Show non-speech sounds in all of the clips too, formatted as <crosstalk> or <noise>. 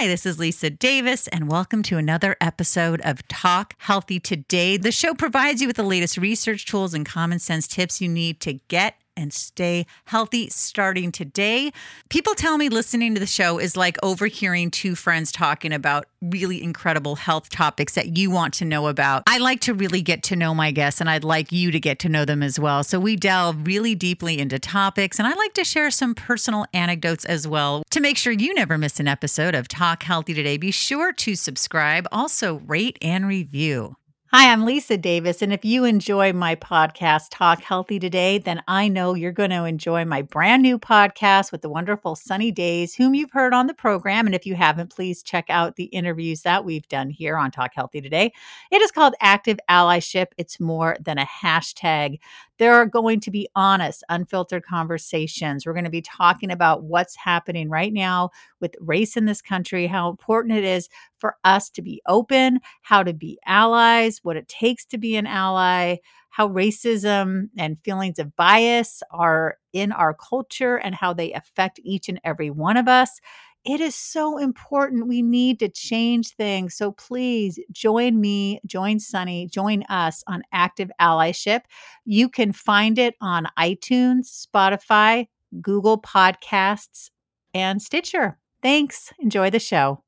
Hi, this is Lisa Davis, and welcome to another episode of Talk Healthy Today. The show provides you with the latest research tools and common sense tips you need to get and stay healthy starting today. People tell me listening to the show is like overhearing two friends talking about really incredible health topics that you want to know about. I like to really get to know my guests and I'd like you to get to know them as well. So we delve really deeply into topics and I like to share some personal anecdotes as well. To make sure you never miss an episode of Talk Healthy Today, be sure to subscribe, also rate and review. Hi, I'm Lisa Davis. And if you enjoy my podcast, Talk Healthy Today, then I know you're going to enjoy my brand new podcast with the wonderful Sunny Days, whom you've heard on the program. And if you haven't, please check out the interviews that we've done here on Talk Healthy Today. It is called Active Allyship. It's more than a hashtag. There are going to be honest, unfiltered conversations. We're going to be talking about what's happening right now with race in this country, how important it is for us to be open, how to be allies, what it takes to be an ally, how racism and feelings of bias are in our culture and how they affect each and every one of us. It is so important. We need to change things. So please join me, join Sunny, join us on Active Allyship. You can find it on iTunes, Spotify, Google Podcasts, and Stitcher. Thanks. Enjoy the show.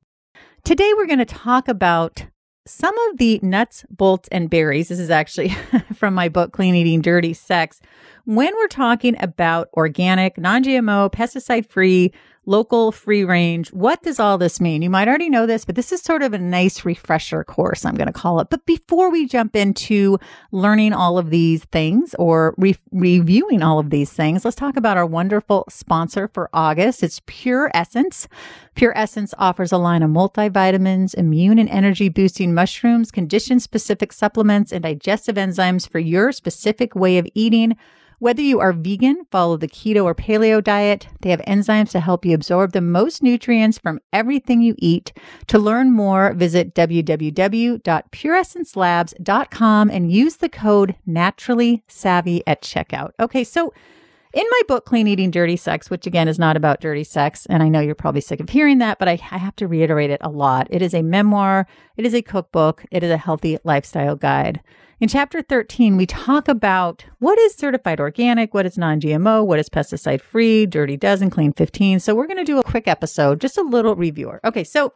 Today, we're going to talk about some of the nuts, bolts, and berries. This is actually <laughs> from my book, Clean Eating Dirty Sex. When we're talking about organic, non GMO, pesticide free, local free range. What does all this mean? You might already know this, but this is sort of a nice refresher course, I'm going to call it. But before we jump into learning all of these things or re- reviewing all of these things, let's talk about our wonderful sponsor for August. It's Pure Essence. Pure Essence offers a line of multivitamins, immune and energy boosting mushrooms, condition specific supplements, and digestive enzymes for your specific way of eating. Whether you are vegan, follow the keto or paleo diet, they have enzymes to help you absorb the most nutrients from everything you eat. To learn more, visit www.pureessencelabs.com and use the code naturally savvy at checkout. Okay, so in my book, Clean Eating Dirty Sex, which again is not about dirty sex, and I know you're probably sick of hearing that, but I, I, have to reiterate it a lot. It is a memoir, it is a cookbook, it is a healthy lifestyle guide. In chapter 13, we talk about what is certified organic, what is non GMO, what is pesticide free, dirty dozen, clean 15. So we're going to do a quick episode, just a little reviewer. Okay, so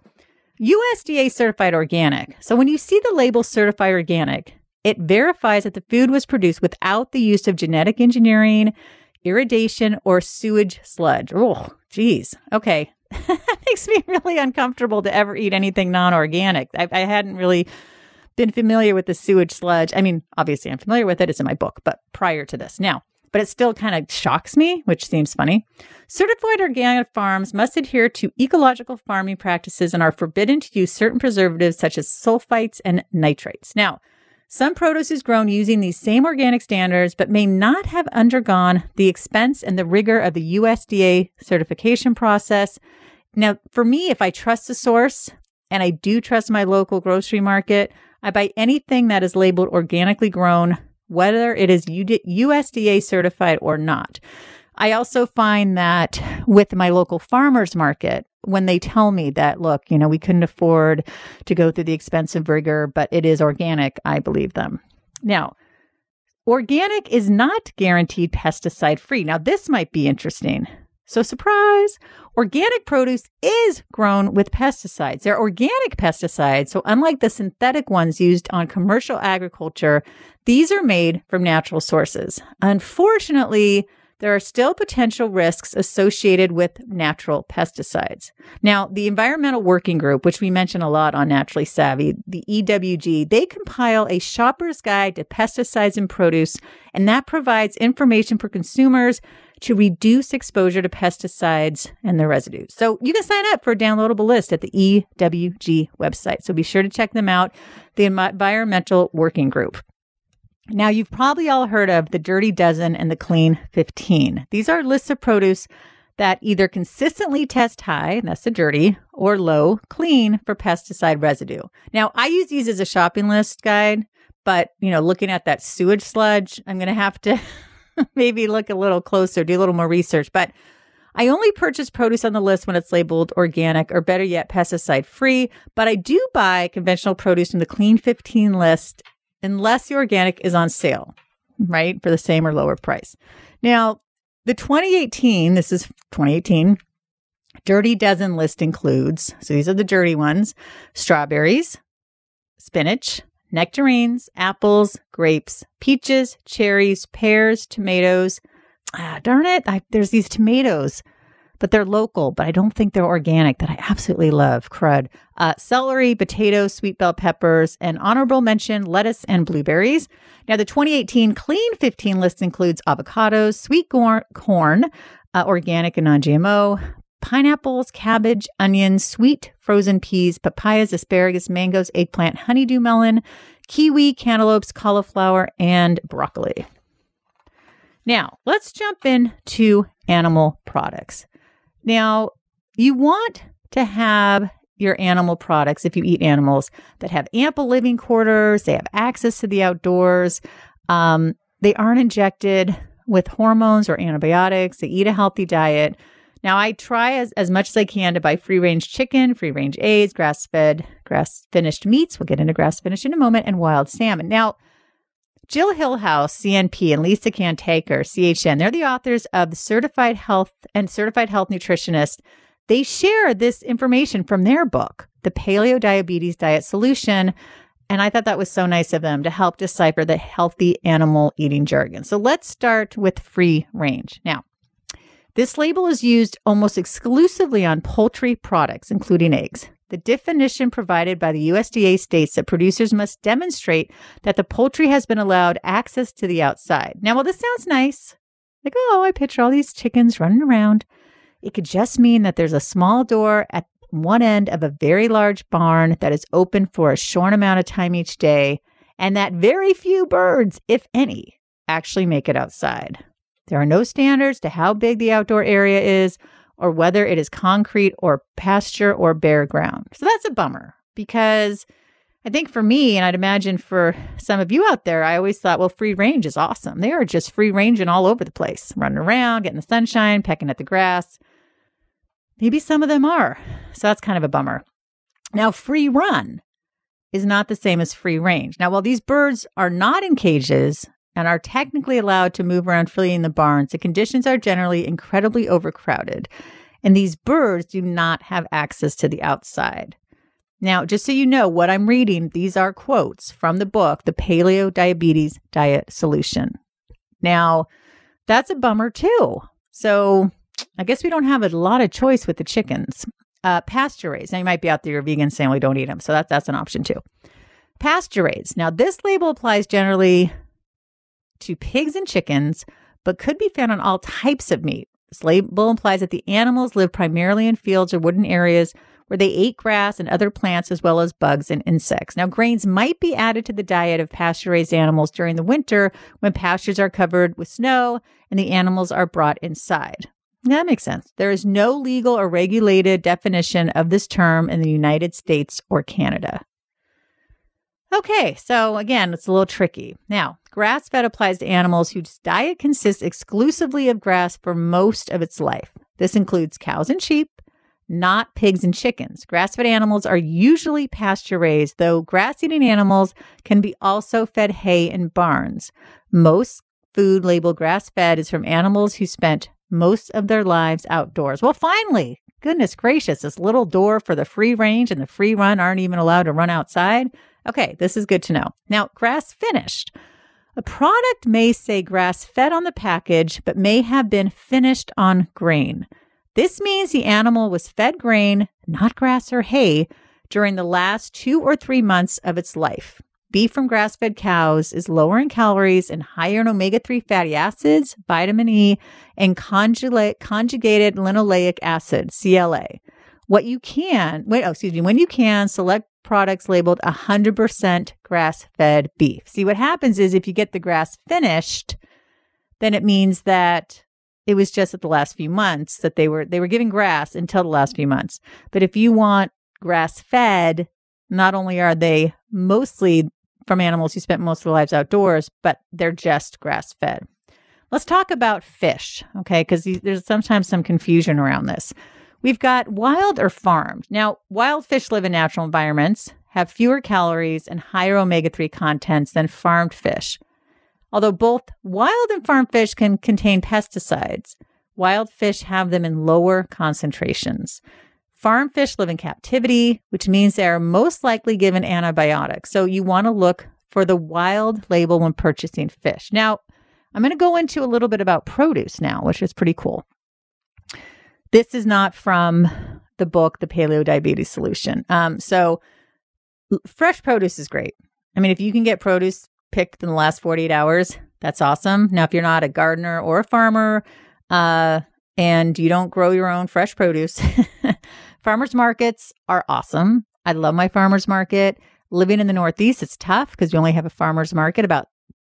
USDA certified organic. So when you see the label certified organic, it verifies that the food was produced without the use of genetic engineering, irradiation, or sewage sludge. Oh, geez. Okay. <laughs> that makes me really uncomfortable to ever eat anything non organic. I, I hadn't really been familiar with the sewage sludge. I mean, obviously I'm familiar with it. It's in my book, but prior to this. Now, but it still kind of shocks me, which seems funny. Certified organic farms must adhere to ecological farming practices and are forbidden to use certain preservatives such as sulfites and nitrates. Now, some produce is grown using these same organic standards, but may not have undergone the expense and the rigor of the USDA certification process. Now, for me, if I trust the source, and I do trust my local grocery market, I buy anything that is labeled organically grown, whether it is USDA certified or not. I also find that with my local farmers market, when they tell me that, look, you know, we couldn't afford to go through the expensive rigor, but it is organic, I believe them. Now, organic is not guaranteed pesticide free. Now, this might be interesting. So, surprise, organic produce is grown with pesticides. They're organic pesticides. So, unlike the synthetic ones used on commercial agriculture, these are made from natural sources. Unfortunately, there are still potential risks associated with natural pesticides. Now, the Environmental Working Group, which we mention a lot on Naturally Savvy, the EWG, they compile a shopper's guide to pesticides in produce, and that provides information for consumers to reduce exposure to pesticides and their residues. So you can sign up for a downloadable list at the EWG website. So be sure to check them out, the Environmental Working Group. Now, you've probably all heard of the Dirty Dozen and the Clean 15. These are lists of produce that either consistently test high, that's the dirty, or low, clean for pesticide residue. Now, I use these as a shopping list guide, but you know, looking at that sewage sludge, I'm going to have to <laughs> maybe look a little closer, do a little more research. But I only purchase produce on the list when it's labeled organic or better yet, pesticide free, but I do buy conventional produce from the Clean 15 list unless the organic is on sale, right? For the same or lower price. Now, the 2018, this is 2018, Dirty Dozen list includes, so these are the dirty ones strawberries, spinach, nectarines, apples, grapes, peaches, cherries, pears, tomatoes. Ah, darn it, I, there's these tomatoes, but they're local, but I don't think they're organic that I absolutely love. Crud. Uh, celery, potatoes, sweet bell peppers, and honorable mention lettuce and blueberries. Now, the 2018 Clean 15 list includes avocados, sweet corn, corn uh, organic and non GMO, pineapples, cabbage, onions, sweet frozen peas, papayas, asparagus, mangoes, eggplant, honeydew melon, kiwi, cantaloupes, cauliflower, and broccoli. Now, let's jump into animal products. Now, you want to have your animal products, if you eat animals, that have ample living quarters, they have access to the outdoors, um, they aren't injected with hormones or antibiotics, they eat a healthy diet. Now, I try as, as much as I can to buy free range chicken, free range eggs, grass fed, grass finished meats. We'll get into grass finished in a moment, and wild salmon. Now, Jill Hillhouse, CNP, and Lisa Cantaker, CHN, they're the authors of Certified Health and Certified Health Nutritionist. They share this information from their book, The Paleo Diabetes Diet Solution. And I thought that was so nice of them to help decipher the healthy animal eating jargon. So let's start with free range. Now, this label is used almost exclusively on poultry products, including eggs. The definition provided by the USDA states that producers must demonstrate that the poultry has been allowed access to the outside. Now, while this sounds nice, like, oh, I picture all these chickens running around, it could just mean that there's a small door at one end of a very large barn that is open for a short amount of time each day, and that very few birds, if any, actually make it outside. There are no standards to how big the outdoor area is or whether it is concrete or pasture or bare ground. So that's a bummer because I think for me, and I'd imagine for some of you out there, I always thought, well, free range is awesome. They are just free ranging all over the place, running around, getting the sunshine, pecking at the grass. Maybe some of them are. So that's kind of a bummer. Now, free run is not the same as free range. Now, while these birds are not in cages and are technically allowed to move around freely in the barns, the conditions are generally incredibly overcrowded, and these birds do not have access to the outside. Now, just so you know what I'm reading, these are quotes from the book, The Paleo Diabetes Diet Solution. Now, that's a bummer too. So, I guess we don't have a lot of choice with the chickens. Uh, pasture raised. Now, you might be out there, you're vegan, saying we don't eat them. So, that, that's an option too. Pasture raised. Now, this label applies generally to pigs and chickens, but could be found on all types of meat. This label implies that the animals live primarily in fields or wooded areas where they ate grass and other plants as well as bugs and insects. Now, grains might be added to the diet of pasture raised animals during the winter when pastures are covered with snow and the animals are brought inside. That makes sense. There is no legal or regulated definition of this term in the United States or Canada. Okay, so again, it's a little tricky. Now, grass fed applies to animals whose diet consists exclusively of grass for most of its life. This includes cows and sheep, not pigs and chickens. Grass fed animals are usually pasture raised, though grass eating animals can be also fed hay in barns. Most food labeled grass fed is from animals who spent most of their lives outdoors. Well, finally, goodness gracious, this little door for the free range and the free run aren't even allowed to run outside. Okay, this is good to know. Now, grass finished. A product may say grass fed on the package, but may have been finished on grain. This means the animal was fed grain, not grass or hay, during the last two or three months of its life. Beef from grass fed cows is lower in calories and higher in omega 3 fatty acids, vitamin E, and conjugated linoleic acid, CLA. What you can, wait, oh, excuse me, when you can, select products labeled 100% grass fed beef. See, what happens is if you get the grass finished, then it means that it was just at the last few months that they were they were giving grass until the last few months. But if you want grass fed, not only are they mostly from animals who spent most of their lives outdoors, but they're just grass fed. Let's talk about fish, okay? Because there's sometimes some confusion around this. We've got wild or farmed. Now, wild fish live in natural environments, have fewer calories and higher omega 3 contents than farmed fish. Although both wild and farmed fish can contain pesticides, wild fish have them in lower concentrations. Farm fish live in captivity, which means they are most likely given antibiotics. So you want to look for the wild label when purchasing fish. Now, I'm going to go into a little bit about produce now, which is pretty cool. This is not from the book, The Paleo Diabetes Solution. Um, so, fresh produce is great. I mean, if you can get produce picked in the last 48 hours, that's awesome. Now, if you're not a gardener or a farmer, uh, and you don't grow your own fresh produce, <laughs> farmers markets are awesome. I love my farmers market. Living in the Northeast, it's tough because we only have a farmers market about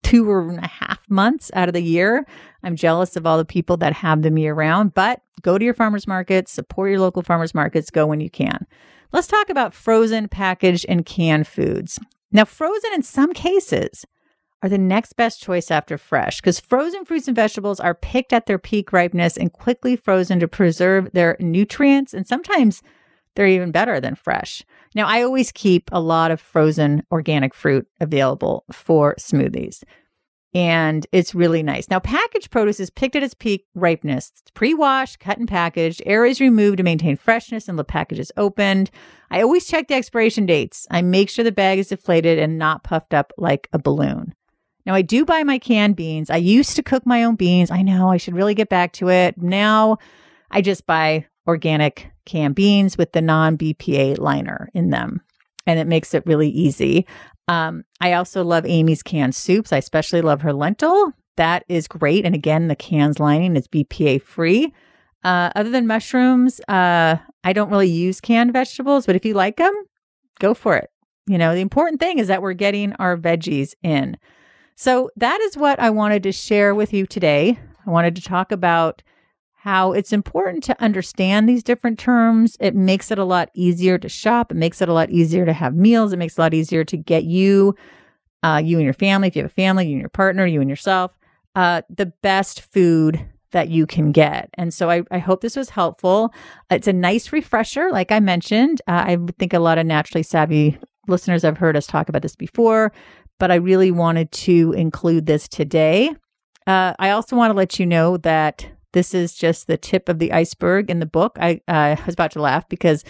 two and a half months out of the year. I'm jealous of all the people that have them year round, but go to your farmers markets, support your local farmers markets, go when you can. Let's talk about frozen, packaged, and canned foods. Now, frozen in some cases are the next best choice after fresh because frozen fruits and vegetables are picked at their peak ripeness and quickly frozen to preserve their nutrients. And sometimes they're even better than fresh. Now, I always keep a lot of frozen organic fruit available for smoothies. And it's really nice. Now, packaged produce is picked at its peak ripeness. It's pre washed, cut and packaged. Air is removed to maintain freshness and the package is opened. I always check the expiration dates. I make sure the bag is deflated and not puffed up like a balloon. Now, I do buy my canned beans. I used to cook my own beans. I know I should really get back to it. Now I just buy organic canned beans with the non BPA liner in them. And it makes it really easy. Um, I also love Amy's canned soups. I especially love her lentil. That is great. And again, the cans lining is BPA free. Uh, other than mushrooms, uh, I don't really use canned vegetables, but if you like them, go for it. You know, the important thing is that we're getting our veggies in. So that is what I wanted to share with you today. I wanted to talk about how it's important to understand these different terms. It makes it a lot easier to shop. It makes it a lot easier to have meals. It makes it a lot easier to get you, uh, you and your family, if you have a family, you and your partner, you and yourself, uh, the best food that you can get. And so I, I hope this was helpful. It's a nice refresher. Like I mentioned, uh, I think a lot of naturally savvy listeners have heard us talk about this before, but I really wanted to include this today. Uh, I also want to let you know that this is just the tip of the iceberg in the book. I uh, was about to laugh because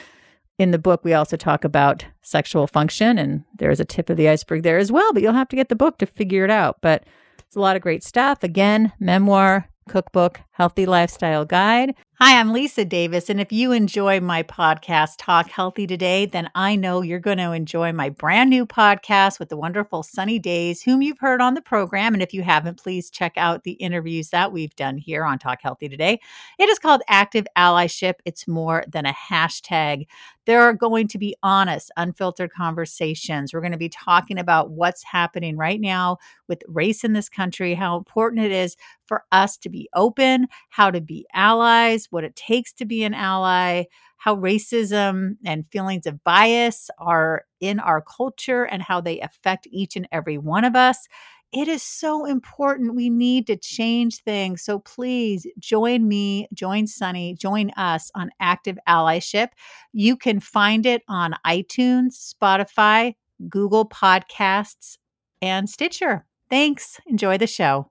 in the book we also talk about sexual function, and there's a tip of the iceberg there as well. But you'll have to get the book to figure it out. But it's a lot of great stuff. Again, memoir, cookbook, healthy lifestyle guide. Hi, I'm Lisa Davis. And if you enjoy my podcast, Talk Healthy Today, then I know you're going to enjoy my brand new podcast with the wonderful Sunny Days, whom you've heard on the program. And if you haven't, please check out the interviews that we've done here on Talk Healthy Today. It is called Active Allyship. It's more than a hashtag. There are going to be honest, unfiltered conversations. We're going to be talking about what's happening right now with race in this country, how important it is for us to be open, how to be allies, what it takes to be an ally, how racism and feelings of bias are in our culture and how they affect each and every one of us. It is so important. We need to change things. So please join me, join Sunny, join us on Active Allyship. You can find it on iTunes, Spotify, Google Podcasts, and Stitcher. Thanks. Enjoy the show.